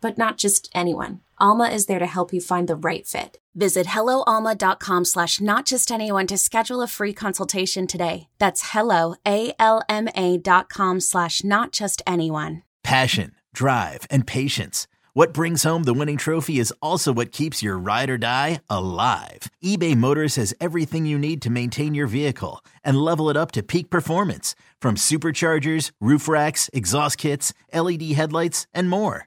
but not just anyone. Alma is there to help you find the right fit. Visit helloalma.com slash not just anyone to schedule a free consultation today. That's hello, A-L-M-A dot com slash not just anyone. Passion, drive, and patience. What brings home the winning trophy is also what keeps your ride or die alive. eBay Motors has everything you need to maintain your vehicle and level it up to peak performance from superchargers, roof racks, exhaust kits, LED headlights, and more.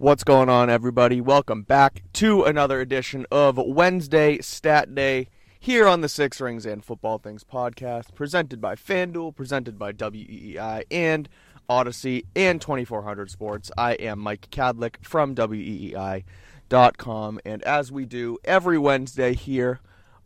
What's going on, everybody? Welcome back to another edition of Wednesday Stat Day here on the Six Rings and Football Things podcast, presented by FanDuel, presented by WEEI and Audacy and 2400 Sports. I am Mike Kadlick from WEEI.com, and as we do every Wednesday here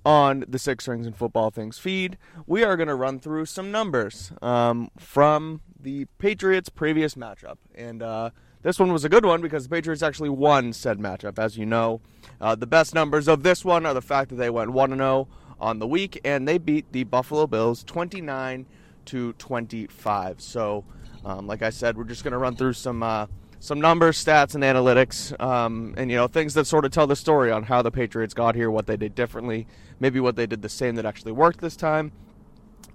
on the Six Rings and Football Things feed, we are going to run through some numbers um, from the Patriots' previous matchup. And, uh, this one was a good one because the Patriots actually won said matchup. As you know, uh, the best numbers of this one are the fact that they went 1 0 on the week and they beat the Buffalo Bills 29 to 25. So, um, like I said, we're just going to run through some. Uh, some numbers, stats, and analytics, um, and you know things that sort of tell the story on how the Patriots got here, what they did differently, maybe what they did the same that actually worked this time.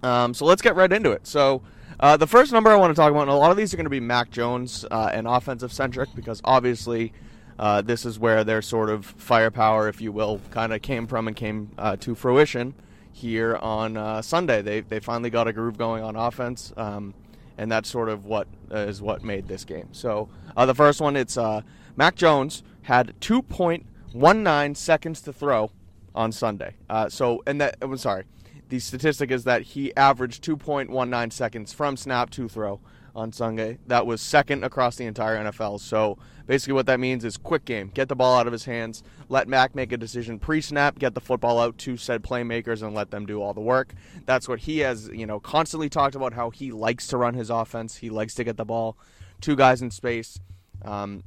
Um, so let's get right into it. So uh, the first number I want to talk about, and a lot of these are going to be Mac Jones uh, and offensive centric because obviously uh, this is where their sort of firepower, if you will, kind of came from and came uh, to fruition here on uh, Sunday. They, they finally got a groove going on offense, um, and that's sort of what is what made this game. So the first one, it's Mac Jones had 2.19 seconds to throw on Sunday. so, and that, I'm sorry the statistic is that he averaged 2.19 seconds from snap to throw on Sunday. That was second across the entire NFL. So basically, what that means is quick game. Get the ball out of his hands. Let Mac make a decision pre-snap. Get the football out to said playmakers and let them do all the work. That's what he has, you know, constantly talked about. How he likes to run his offense. He likes to get the ball, two guys in space. Um,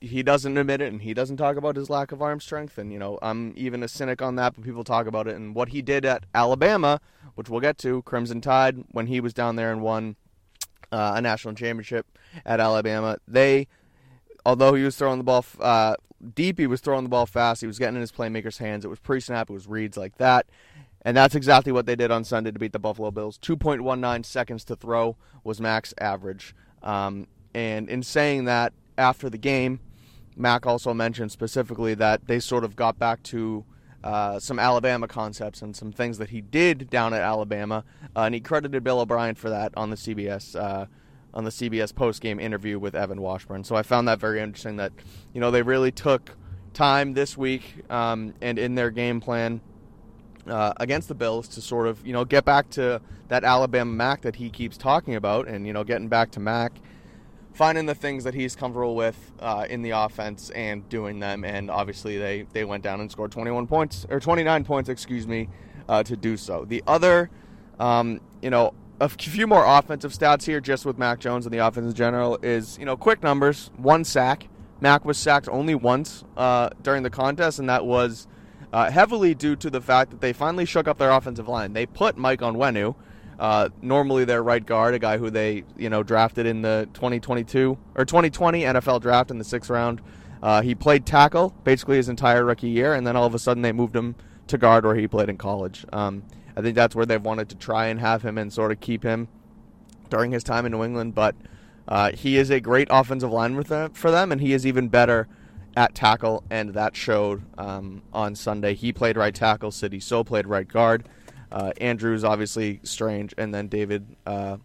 he doesn't admit it and he doesn't talk about his lack of arm strength. And you know i'm even a cynic on that but people talk about it. And what he did at alabama which we'll get to crimson tide when he was down there and won uh, a national championship at alabama they although he was throwing the ball uh, deep he was throwing the ball fast. He was getting in his playmakers hands. It was pre-snap. It was reads like that. And that's exactly what they did on sunday to beat the buffalo bills. 2.19 seconds to throw was Mac's average. Um, and in saying that after the game Mac also mentioned specifically that they sort of got back to uh, some Alabama concepts and some things that he did down at Alabama, uh, and he credited Bill O'Brien for that on the CBS uh, on the CBS post game interview with Evan Washburn. So I found that very interesting. That you know they really took time this week um, and in their game plan uh, against the Bills to sort of you know get back to that Alabama Mac that he keeps talking about, and you know getting back to Mac finding the things that he's comfortable with uh, in the offense and doing them. And obviously, they, they went down and scored 21 points or 29 points, excuse me, uh, to do so. The other, um, you know, a few more offensive stats here, just with Mac Jones and the offense in general, is you know quick numbers. One sack. Mac was sacked only once uh, during the contest, and that was uh, heavily due to the fact that they finally shook up their offensive line. They put Mike Onwenu, uh, normally their right guard, a guy who they you know drafted in the 2022 or 2020 NFL draft in the sixth round. Uh, he played tackle basically his entire rookie year, and then all of a sudden they moved him to guard where he played in college. Um, I think that's where they've wanted to try and have him and sort of keep him during his time in New England. But uh, he is a great offensive lineman for them, and he is even better at tackle, and that showed um, on Sunday. He played right tackle. Sidy Sow played right guard. Uh, Andrews obviously strange, and then David, uh,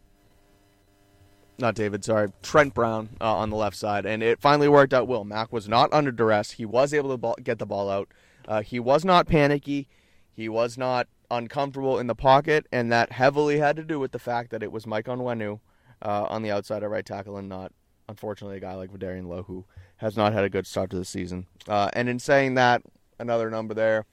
not David, sorry, Trent Brown uh, on the left side, and it finally worked out. Will Mac was not under duress. He was able to ball, get the ball out. Uh, he was not panicky. He was not uncomfortable in the pocket, and that heavily had to do with the fact that it was Mike Onwenu uh, on the outside of right tackle, and not, unfortunately, a guy like Vederian Lowe who has not had a good start to the season. Uh, and in saying that, another number there,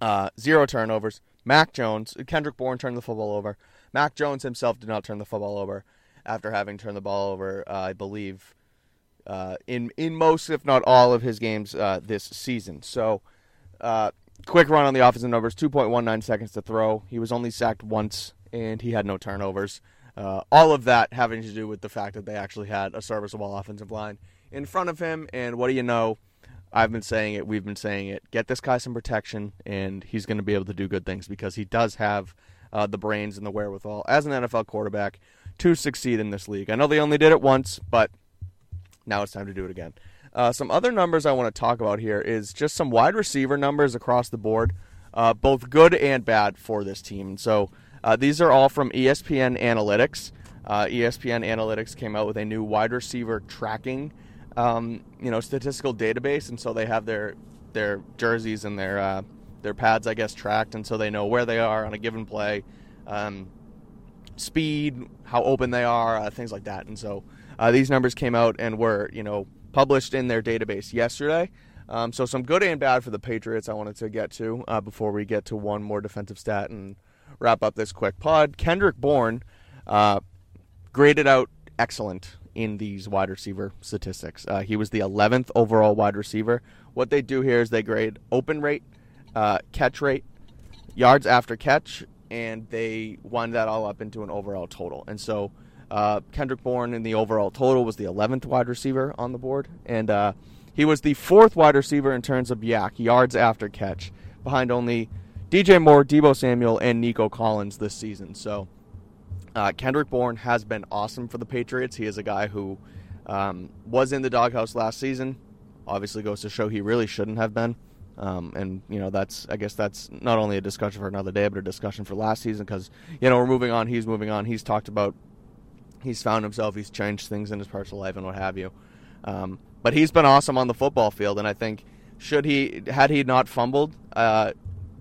uh, zero turnovers. Mac Jones, Kendrick Bourne turned the football over. Mac Jones himself did not turn the football over after having turned the ball over, uh, I believe, uh, in in most, if not all, of his games uh, this season. So, uh, quick run on the offensive numbers: 2.19 seconds to throw. He was only sacked once, and he had no turnovers. Uh, all of that having to do with the fact that they actually had a serviceable offensive line in front of him. And what do you know? I've been saying it. We've been saying it. Get this guy some protection, and he's going to be able to do good things because he does have uh, the brains and the wherewithal as an NFL quarterback to succeed in this league. I know they only did it once, but now it's time to do it again. Uh, some other numbers I want to talk about here is just some wide receiver numbers across the board, uh, both good and bad for this team. So uh, these are all from ESPN Analytics. Uh, ESPN Analytics came out with a new wide receiver tracking um, you know statistical database, and so they have their their jerseys and their uh, their pads, I guess, tracked, and so they know where they are on a given play, um, speed, how open they are, uh, things like that. And so uh, these numbers came out and were you know published in their database yesterday. Um, so some good and bad for the Patriots. I wanted to get to uh, before we get to one more defensive stat and wrap up this quick pod. Kendrick Bourne uh, graded out excellent in these wide receiver statistics. Uh, he was the 11th overall wide receiver. What they do here is they grade open rate, uh, catch rate, yards after catch, and they wind that all up into an overall total. And so uh, Kendrick Bourne in the overall total was the 11th wide receiver on the board, and uh, he was the fourth wide receiver in terms of YAC, yards after catch, behind only DJ Moore, Deebo Samuel, and Nico Collins this season. So uh, Kendrick Bourne has been awesome for the Patriots. He is a guy who um, was in the doghouse last season. Obviously, goes to show he really shouldn't have been. Um, and you know that's I guess that's not only a discussion for another day, but a discussion for last season because you know we're moving on. He's moving on. He's talked about he's found himself. He's changed things in his personal life and what have you. Um, but he's been awesome on the football field, and I think should he had he not fumbled, uh,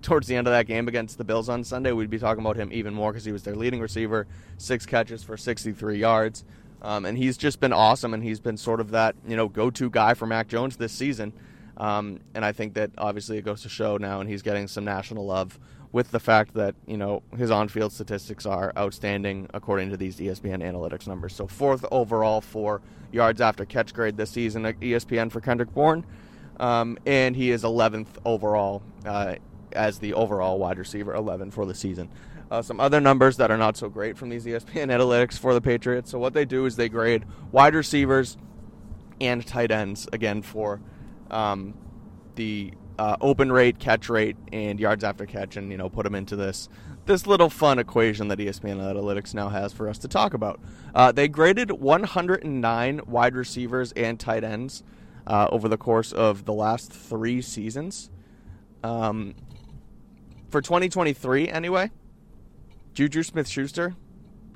towards the end of that game against the Bills on Sunday, we'd be talking about him even more because he was their leading receiver, six catches for 63 yards. Um, and he's just been awesome, and he's been sort of that you know go-to guy for Mac Jones this season. Um, and I think that obviously it goes to show now, and he's getting some national love with the fact that you know his on-field statistics are outstanding according to these ESPN analytics numbers. So fourth overall for yards after catch grade this season at ESPN for Kendrick Bourne, um, and he is 11th overall uh, as the overall wide receiver 11 for the season. Uh, some other numbers that are not so great from these ESPN analytics for the Patriots. So what they do is they grade wide receivers and tight ends again for um, the uh, open rate, catch rate, and yards after catch, and you know put them into this this little fun equation that ESPN Analytics now has for us to talk about. Uh, they graded 109 wide receivers and tight ends uh, over the course of the last three seasons. Um, for 2023 anyway, Juju Smith Schuster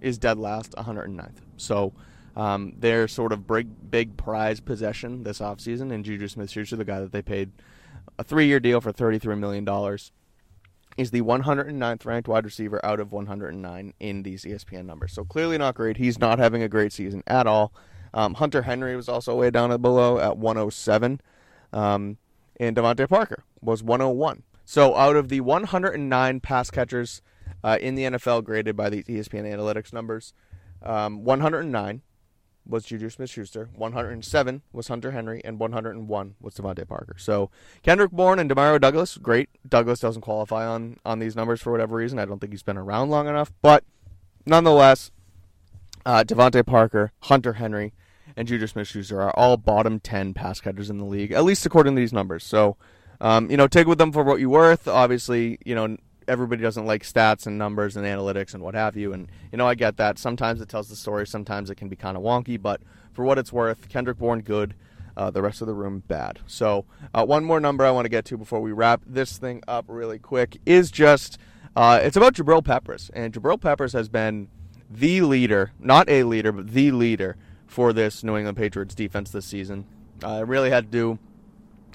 is dead last, 109th. So um, their sort of big, big prize possession this offseason, and Juju Smith Schuster, the guy that they paid a three year deal for $33 million, is the 109th ranked wide receiver out of 109 in these ESPN numbers. So clearly not great. He's not having a great season at all. Um, Hunter Henry was also way down below at 107. Um, and DeVante Parker was 101. So out of the 109 pass catchers uh, in the NFL graded by the ESPN analytics numbers, um, 109 was Juju Smith-Schuster, 107 was Hunter Henry, and 101 was DeVante Parker. So Kendrick Bourne and Demario Douglas, great. Douglas doesn't qualify on on these numbers for whatever reason. I don't think he's been around long enough, but nonetheless, uh, DeVante Parker, Hunter Henry, and Juju Smith-Schuster are all bottom 10 pass catchers in the league, at least according to these numbers. So, um, you know, take with them for what you're worth. Obviously, you know, everybody doesn't like stats and numbers and analytics and what have you. And, you know, I get that. Sometimes it tells the story, sometimes it can be kind of wonky, but for what it's worth, Kendrick Bourne, good. Uh, the rest of the room, bad. So, uh, one more number I want to get to before we wrap this thing up really quick is just uh, it's about Jabril Peppers. And Jabril Peppers has been the leader, not a leader, but the leader for this New England Patriots defense this season. Uh, it really had to do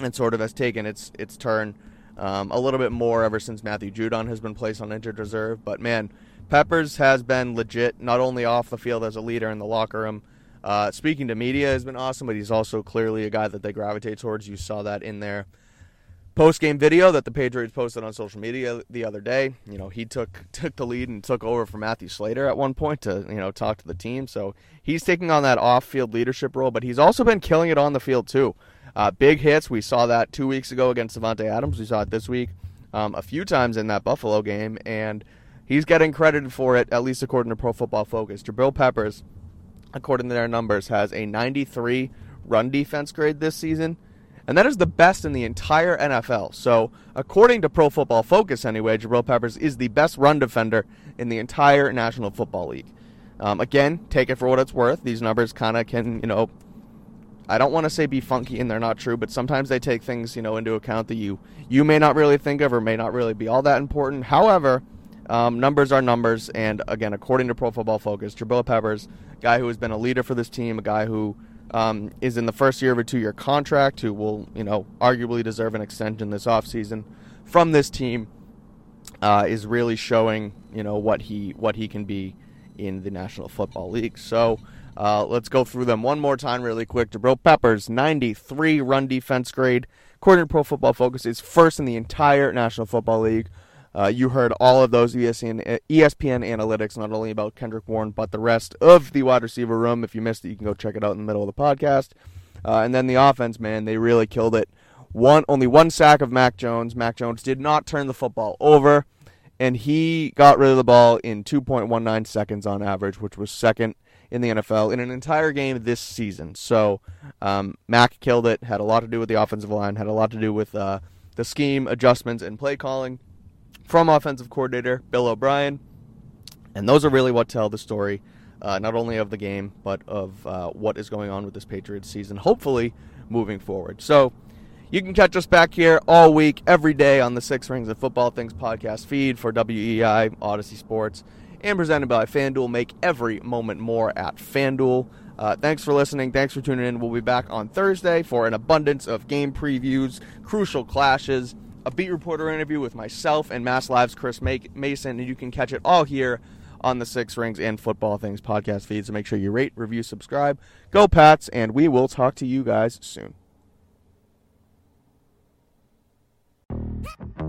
and sort of has taken its its turn um, a little bit more ever since Matthew Judon has been placed on injured reserve. But man, Peppers has been legit, not only off the field as a leader in the locker room. Uh, speaking to media has been awesome, but he's also clearly a guy that they gravitate towards. You saw that in their post game video that the Patriots posted on social media the other day. You know, he took took the lead and took over for Matthew Slater at one point to you know talk to the team. So he's taking on that off field leadership role, but he's also been killing it on the field too. Uh, big hits. We saw that two weeks ago against Davante Adams. We saw it this week um, a few times in that Buffalo game, and he's getting credited for it, at least according to Pro Football Focus. Jabril Peppers, according to their numbers, has a 93 run defense grade this season, and that is the best in the entire NFL. So, according to Pro Football Focus, anyway, Jabril Peppers is the best run defender in the entire National Football League. Um, again, take it for what it's worth. These numbers kind of can, you know, I don't want to say be funky and they're not true, but sometimes they take things, you know, into account that you you may not really think of or may not really be all that important. However, um, numbers are numbers, and again, according to Pro Football Focus, Jabril Peppers, guy who has been a leader for this team, a guy who um, is in the first year of a two-year contract, who will, you know, arguably deserve an extension this offseason from this team, uh, is really showing, you know, what he what he can be in the National Football League. So. Uh, let's go through them one more time really quick. Jabril Peppers, 93 run defense grade. According to Pro Football Focus, is first in the entire National Football League. Uh, you heard all of those ESPN, ESPN analytics, not only about Kendrick Bourne, but the rest of the wide receiver room. If you missed it, you can go check it out in the middle of the podcast. Uh, and then the offense, man, they really killed it. One only one sack of Mac Jones. Mac Jones did not turn the football over, and he got rid of the ball in 2.19 seconds on average, which was second in the NFL in an entire game this season. So um, Mac killed it. Had a lot to do with the offensive line. Had a lot to do with uh, the scheme adjustments and play calling from offensive coordinator Bill O'Brien. And those are really what tell the story, uh, not only of the game but of uh, what is going on with this Patriots season. Hopefully, moving forward. So. You can catch us back here all week, every day on the Six Rings of Football Things podcast feed for WEEI, Audacy Sports, and presented by FanDuel. Make every moment more at FanDuel. Uh, thanks for listening. Thanks for tuning in. We'll be back on Thursday for an abundance of game previews, crucial clashes, a beat reporter interview with myself and Mass Live's Chris Mason, and you can catch it all here on the Six Rings and Football Things podcast feed. So make sure you rate, review, subscribe. Go Pats, and we will talk to you guys soon.